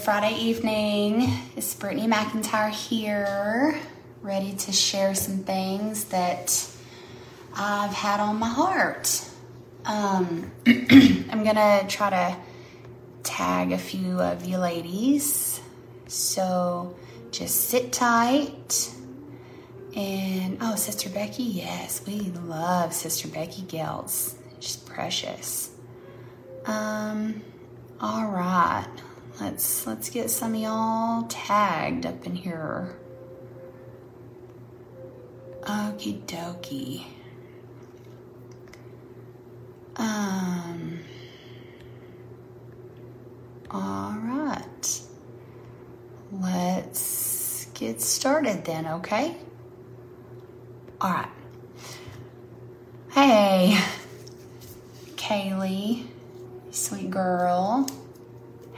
Friday evening. It's Britteny McIntyre here, ready to share some things that I've had on my heart. Um, I'm gonna try to tag a few of you ladies, so just sit tight. And oh, Sister Becky, yes, we love Sister Becky Gels. She's precious. Um, all right. Let's let's get some of y'all tagged up in here. Okie dokie. Um. All right. Let's get started then, okay? All right. Hey, Kaylee, sweet girl.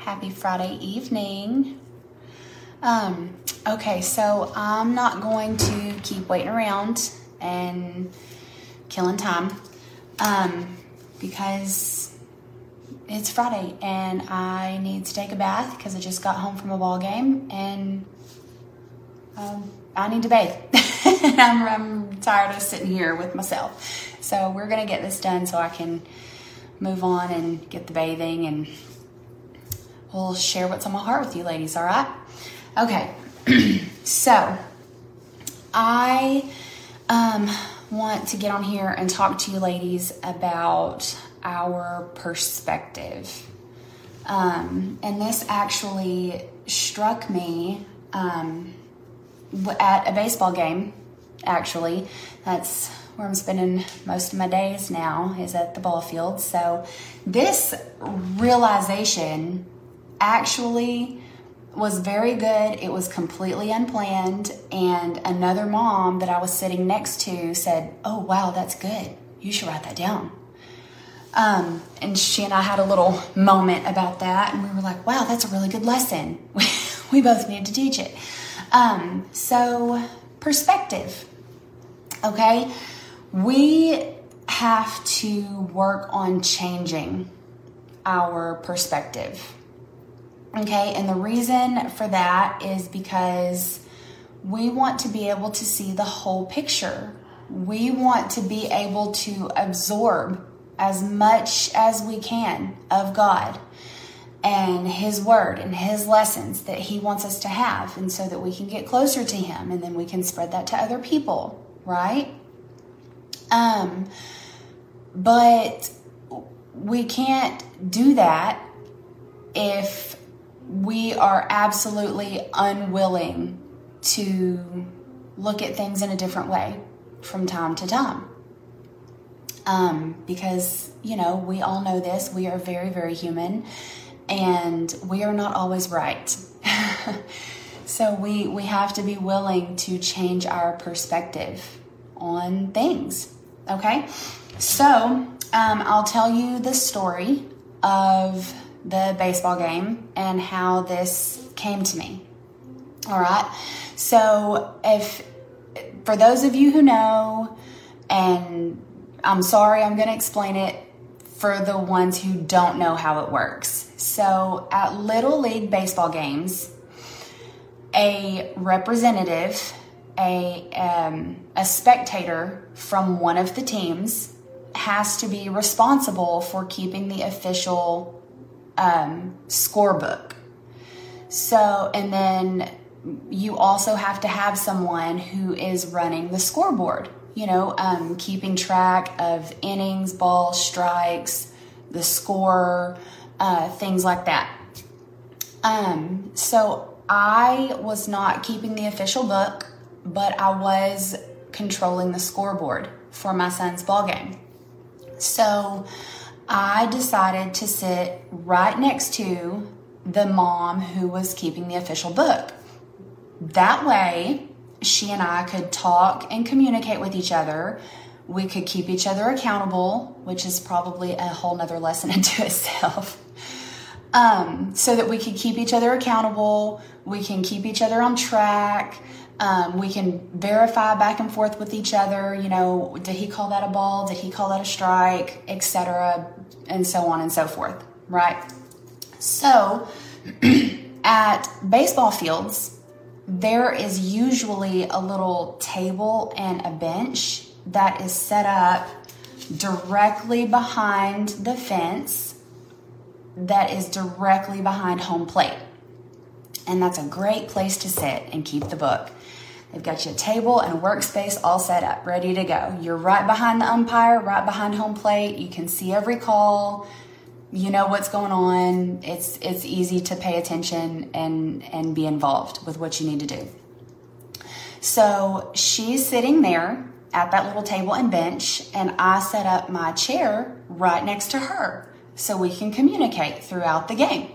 Happy Friday evening. Um, okay, so I'm not going to keep waiting around and killing time um, because it's Friday and I need to take a bath because I just got home from a ball game and um, I need to bathe. I'm, I'm tired of sitting here with myself. So we're going to get this done so I can move on and get the bathing and we'll share what's on my heart with you ladies, all right? Okay, so I um, want to get on here and talk to you ladies about our perspective. Um, and this actually struck me um, at a baseball game, actually. That's where I'm spending most of my days now, is at the ball field. So, this realization actually was very good. It was completely unplanned. And another mom that I was sitting next to said, Oh, wow, that's good. You should write that down. Um, and she and I had a little moment about that. And we were like, Wow, that's a really good lesson. we both need to teach it. Um, so, perspective. Okay. We have to work on changing our perspective Okay, and the reason for that is because we want to be able to see the whole picture. We want to be able to absorb as much as we can of God and His Word and His lessons that He wants us to have, and so that we can get closer to Him and then we can spread that to other people, right? Um, but we can't do that if we are absolutely unwilling to look at things in a different way from time to time. Um, because, you know, we all know this. We are very, very human and we are not always right. so we, we have to be willing to change our perspective on things. Okay? So um, I'll tell you the story of the baseball game and how this came to me. All right. So, if for those of you who know, and I'm sorry, I'm going to explain it for the ones who don't know how it works. So, at Little League baseball games, a representative, a, um, a spectator from one of the teams has to be responsible for keeping the official um, scorebook. So, and then you also have to have someone who is running the scoreboard, you know, um, keeping track of innings, balls, strikes, the score, uh, things like that. Um, so I was not keeping the official book, but I was controlling the scoreboard for my son's ball game. So I decided to sit right next to the mom who was keeping the official book. That way, she and I could talk and communicate with each other. We could keep each other accountable, which is probably a whole nother lesson into itself. Um, so that we could keep each other accountable, we can keep each other on track, um, we can verify back and forth with each other. You know, did he call that a ball? Did he call that a strike? Etc. And so on and so forth. Right. So At baseball fields, there is usually a little table and a bench that is set up directly behind the fence that is directly behind home plate. And that's a great place to sit and keep the book. They've got you a table and a workspace all set up, ready to go. You're right behind the umpire, right behind home plate. You can see every call. You know what's going on. It's it's easy to pay attention and and be involved with what you need to do. So she's sitting there at that little table and bench, and I set up my chair right next to her so we can communicate throughout the game.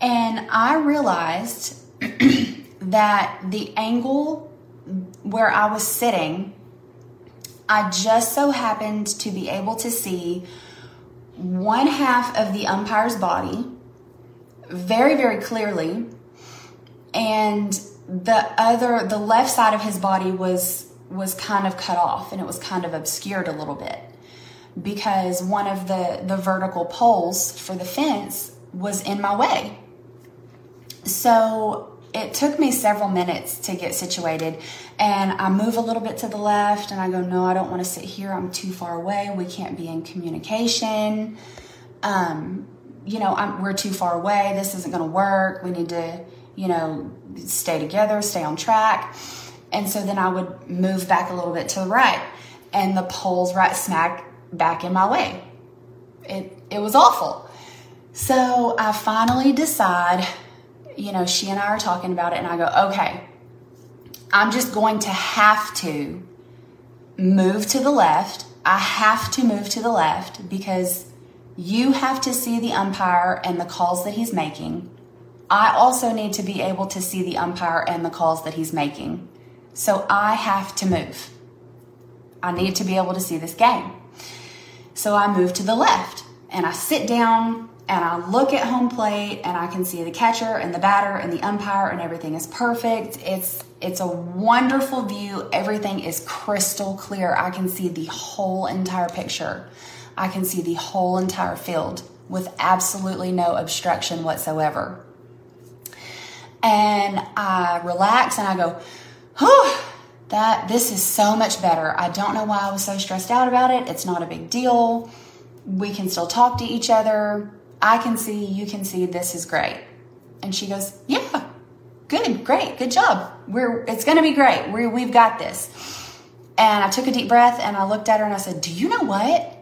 And I realized that the angle where I was sitting, I just so happened to be able to see one half of the umpire's body very, very clearly. And the other, the left side of his body was was kind of cut off and it was kind of obscured a little bit because one of the the vertical poles for the fence was in my way. So it took me several minutes to get situated and I move a little bit to the left and I go, no, I don't want to sit here. I'm too far away. We can't be in communication. Um, you know, I'm, we're too far away. This isn't going to work. We need to, you know, stay together, stay on track. And so then I would move back a little bit to the right and the pole's right smack back in my way. It, it was awful. So I finally decide you know, she and I are talking about it, and I go, okay, I'm just going to have to move to the left. I have to move to the left because you have to see the umpire and the calls that he's making. I also need to be able to see the umpire and the calls that he's making. So I have to move. I need to be able to see this game. So I move to the left and I sit down and I look at home plate and I can see the catcher and the batter and the umpire and everything is perfect. It's it's a wonderful view. Everything is crystal clear. I can see the whole entire picture. I can see the whole entire field with absolutely no obstruction whatsoever. And I relax and I go, "Whew, that this is so much better. I don't know why I was so stressed out about it. It's not a big deal. We can still talk to each other I can see, you can see, this is great. And she goes, Yeah, good, great, good job. We're, it's to be great. we we've got this. And I took a deep breath and I looked at her and I said, Do you know what?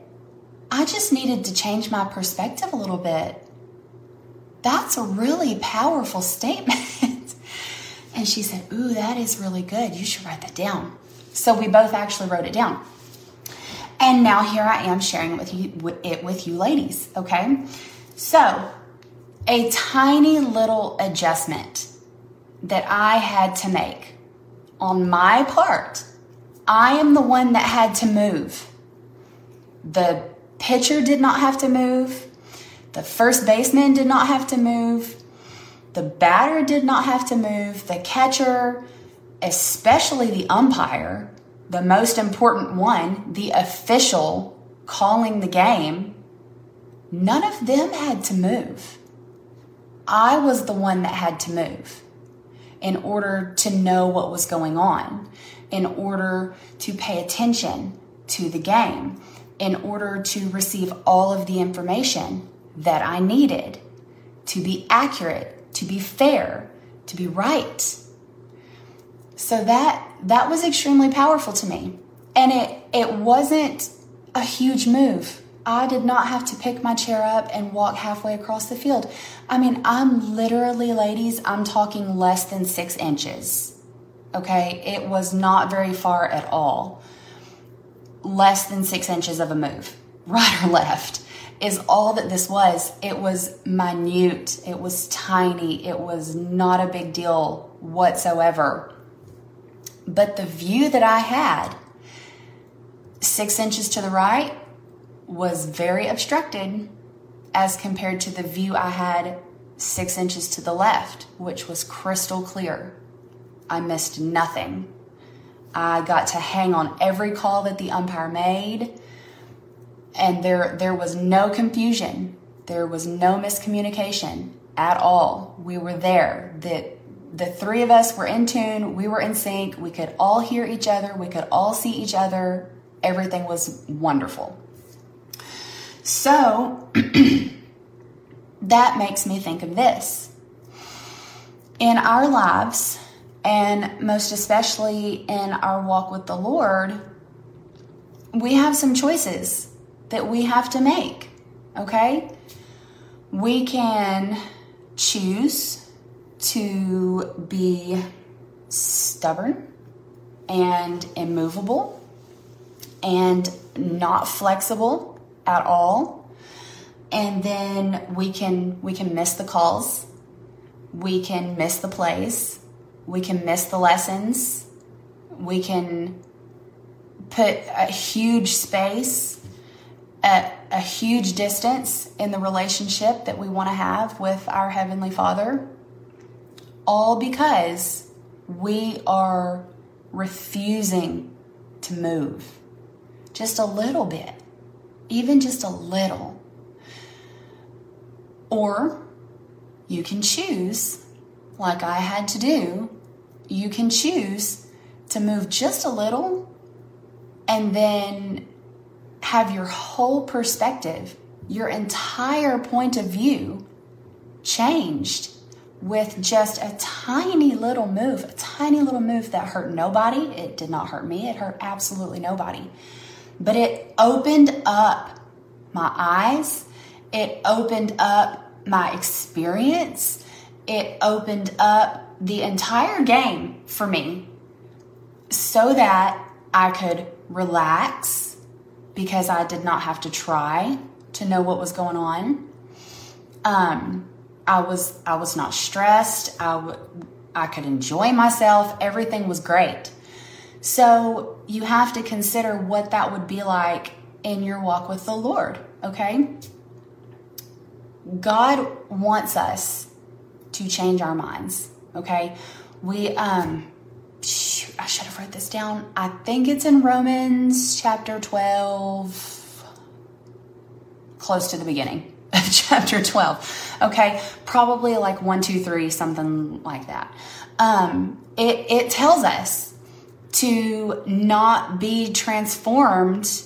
I just needed to change my perspective a little bit. That's a really powerful statement. and she said, Ooh, that is really good. You should write that down. So we both actually wrote it down. And now here I am sharing it with you, it with you ladies, okay? So, a tiny little adjustment that I had to make on my part. I am the one that had to move. The pitcher did not have to move. The first baseman did not have to move. The batter did not have to move. The catcher, especially the umpire, the most important one, the official calling the game, None of them had to move. I was the one that had to move in order to know what was going on, in order to pay attention to the game, in order to receive all of the information that I needed to be accurate, to be fair, to be right. So that that was extremely powerful to me. And it it wasn't a huge move. I did not have to pick my chair up and walk halfway across the field. I mean, I'm literally, ladies, I'm talking less than six inches. Okay, it was not very far at all. Less than six inches of a move, right or left, is all that this was. It was minute, it was tiny, it was not a big deal whatsoever. But the view that I had, six inches to the right, was very obstructed as compared to the view I had six inches to the left, which was crystal clear. I missed nothing. I got to hang on every call that the umpire made, and there, there was no confusion. There was no miscommunication. at all. We were there. That the three of us were in tune, we were in sync, we could all hear each other, we could all see each other. Everything was wonderful. So that makes me think of this. In our lives, and most especially in our walk with the Lord, we have some choices that we have to make, okay? We can choose to be stubborn and immovable and not flexible at all. And then we can we can miss the calls. We can miss the plays. We can miss the lessons. We can put a huge space at a huge distance in the relationship that we want to have with our heavenly father. All because we are refusing to move just a little bit, even just a little. Or you can choose, like I had to do, you can choose to move just a little and then have your whole perspective, your entire point of view changed with just a tiny little move, a tiny little move that hurt nobody. It did not hurt me, it hurt absolutely nobody. But it opened up my eyes, it opened up my experience, it opened up the entire game for me so that I could relax because I did not have to try to know what was going on. Um, I was I was not stressed. I, w- I could enjoy myself. Everything was great. So you have to consider what that would be like in your walk with the Lord, okay? God wants us to change our minds, okay? We, um, I should have wrote this down. I think it's in Romans chapter 12 close to the beginning of chapter 12. Okay, probably like one, two, three, something like that. Um, it, it tells us to not be transformed.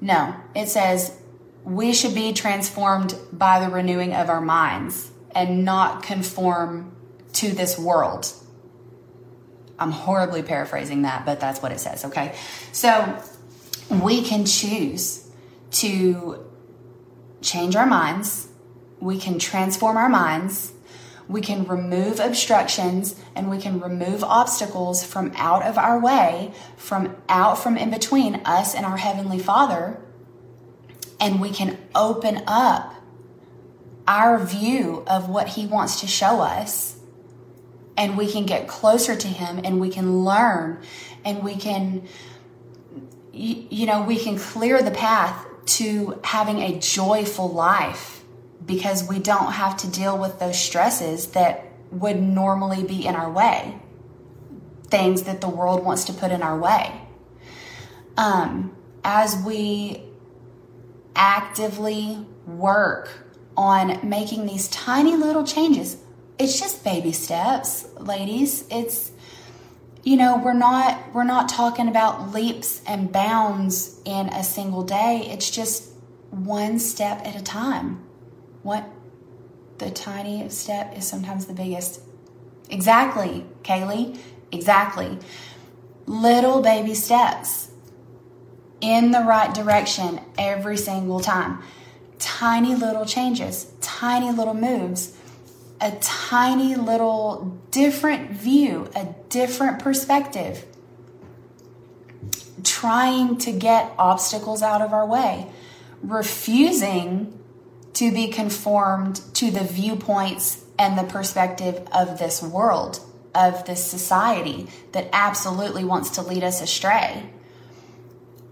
No, it says we should be transformed by the renewing of our minds and not conform to this world. I'm horribly paraphrasing that, but that's what it says, okay? So we can choose to change our minds, we can transform our minds, we can remove obstructions, and we can remove obstacles from out of our way, from out from in between us and our Heavenly Father, and we can open up our view of what He wants to show us, and we can get closer to Him, and we can learn, and we can, you know, we can clear the path to having a joyful life because we don't have to deal with those stresses that would normally be in our way, things that the world wants to put in our way. Um, as we actively work on making these tiny little changes, it's just baby steps, ladies. It's you know we're not we're not talking about leaps and bounds in a single day it's just one step at a time what the tiny step is sometimes the biggest. Exactly kaylee. Exactly. Little baby steps in the right direction every single time. Tiny little changes tiny little moves a tiny little different view, a different perspective, trying to get obstacles out of our way, refusing to be conformed to the viewpoints and the perspective of this world, of this society that absolutely wants to lead us astray.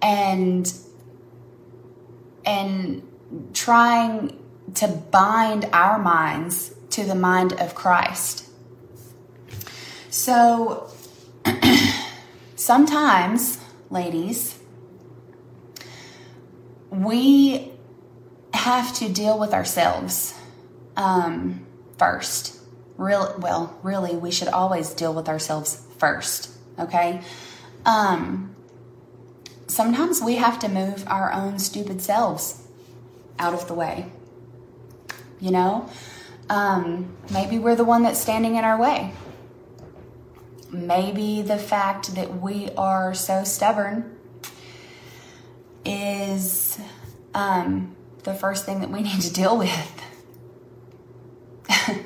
And and trying to bind our minds to the mind of Christ. So sometimes, ladies, we have to deal with ourselves um, first. Real, well, really, we should always deal with ourselves first, okay? Um, sometimes we have to move our own stupid selves out of the way. You know? Um, maybe we're the one that's standing in our way. Maybe the fact that we are so stubborn is um, the first thing that we need to deal with.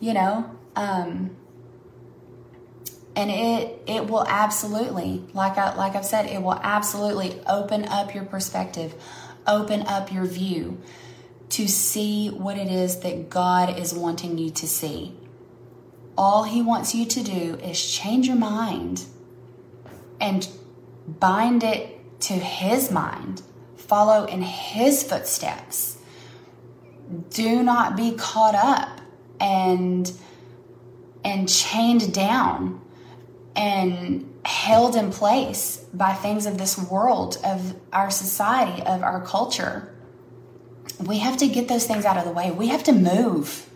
you know, um, and it it will absolutely, like I like I've said, it will absolutely open up your perspective, open up your view to see what it is that God is wanting you to see. All He wants you to do is change your mind and bind it to His mind, follow in His footsteps. Do not be caught up and and chained down and held in place by things of this world, of our society, of our culture. We have to get those things out of the way. We have to move.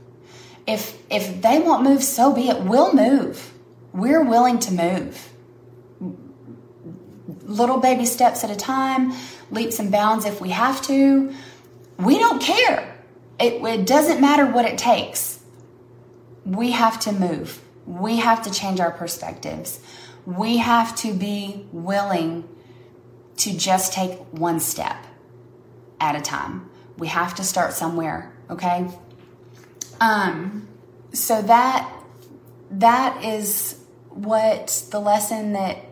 If if they won't move, so be it. We'll move. We're willing to move. Little baby steps at a time, leaps and bounds if we have to. We don't care. It, it doesn't matter what it takes. We have to move. We have to change our perspectives. We have to be willing to just take one step at a time. We have to start somewhere, okay? Um so that that is what the lesson that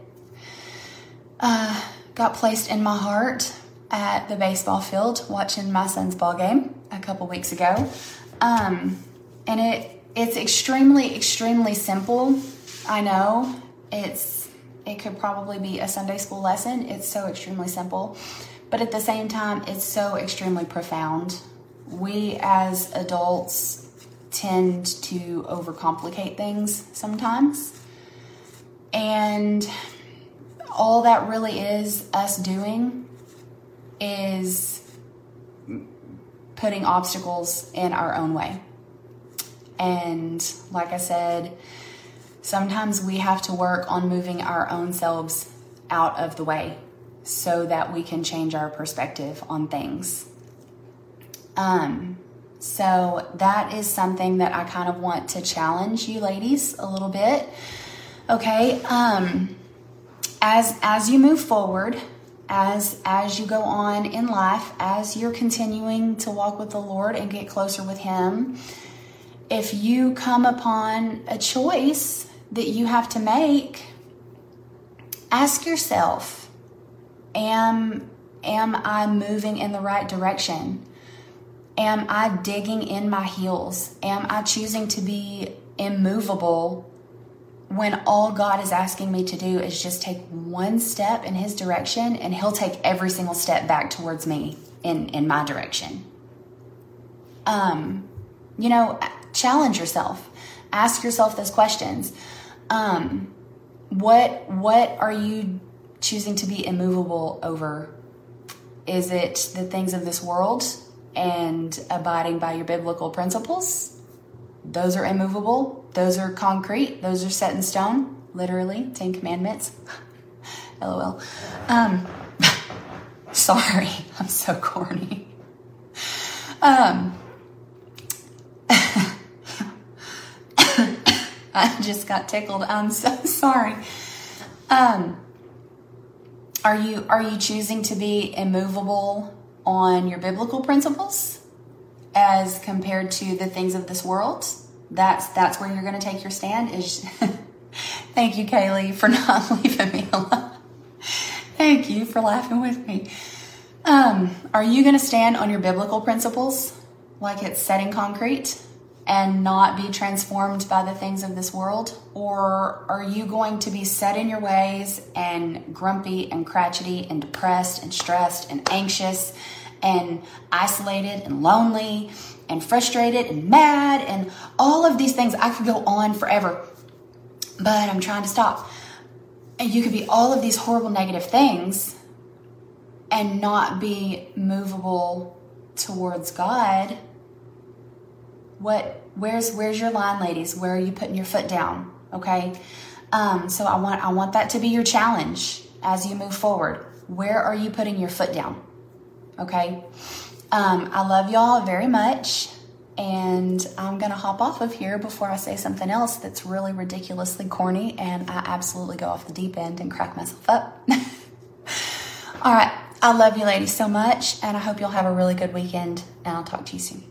uh, got placed in my heart at the baseball field watching my son's ball game a couple weeks ago. Um, and it it's extremely, extremely simple. I know it's it could probably be a Sunday school lesson. It's so extremely simple, but at the same time, it's so extremely profound. We as adults tend to overcomplicate things sometimes, and all that really is us doing is putting obstacles in our own way. And like I said, sometimes we have to work on moving our own selves out of the way so that we can change our perspective on things. Um, so that is something that I kind of want to challenge you ladies a little bit. Okay, um, as as you move forward, as as you go on in life, as you're continuing to walk with the Lord and get closer with Him, if you come upon a choice that you have to make, ask yourself, am am I moving in the right direction? Am I digging in my heels? Am I choosing to be immovable when all God is asking me to do is just take one step in his direction and he'll take every single step back towards me in in my direction. Um, you know, challenge yourself. Ask yourself those questions. Um, what what are you choosing to be immovable over? Is it the things of this world and abiding by your biblical principles? Those are immovable. Those are concrete. Those are set in stone. Literally, Ten Commandments. LOL. Um, sorry, I'm so corny. Um, I just got tickled. I'm so sorry. Um, are you are you choosing to be immovable on your biblical principles as compared to the things of this world? That's that's where you're going to take your stand. Is thank you, Kaylee, for not leaving me alone. Thank you for laughing with me. Um, are you going to stand on your biblical principles like it's set in concrete? and not be transformed by the things of this world? Or are you going to be set in your ways and grumpy and crotchety and depressed and stressed and anxious and isolated and lonely and frustrated and mad and all of these things? I could go on forever, but I'm trying to stop. And you could be all of these horrible negative things and not be movable towards God What where's where's your line, ladies? Where are you putting your foot down? Okay. Um, so I want I want that to be your challenge as you move forward. Where are you putting your foot down? Okay. Um, I love y'all very much. And I'm to hop off of here before I say something else that's really ridiculously corny and I absolutely go off the deep end and crack myself up. All right. I love you ladies so much, and I hope you'll have a really good weekend, and I'll talk to you soon.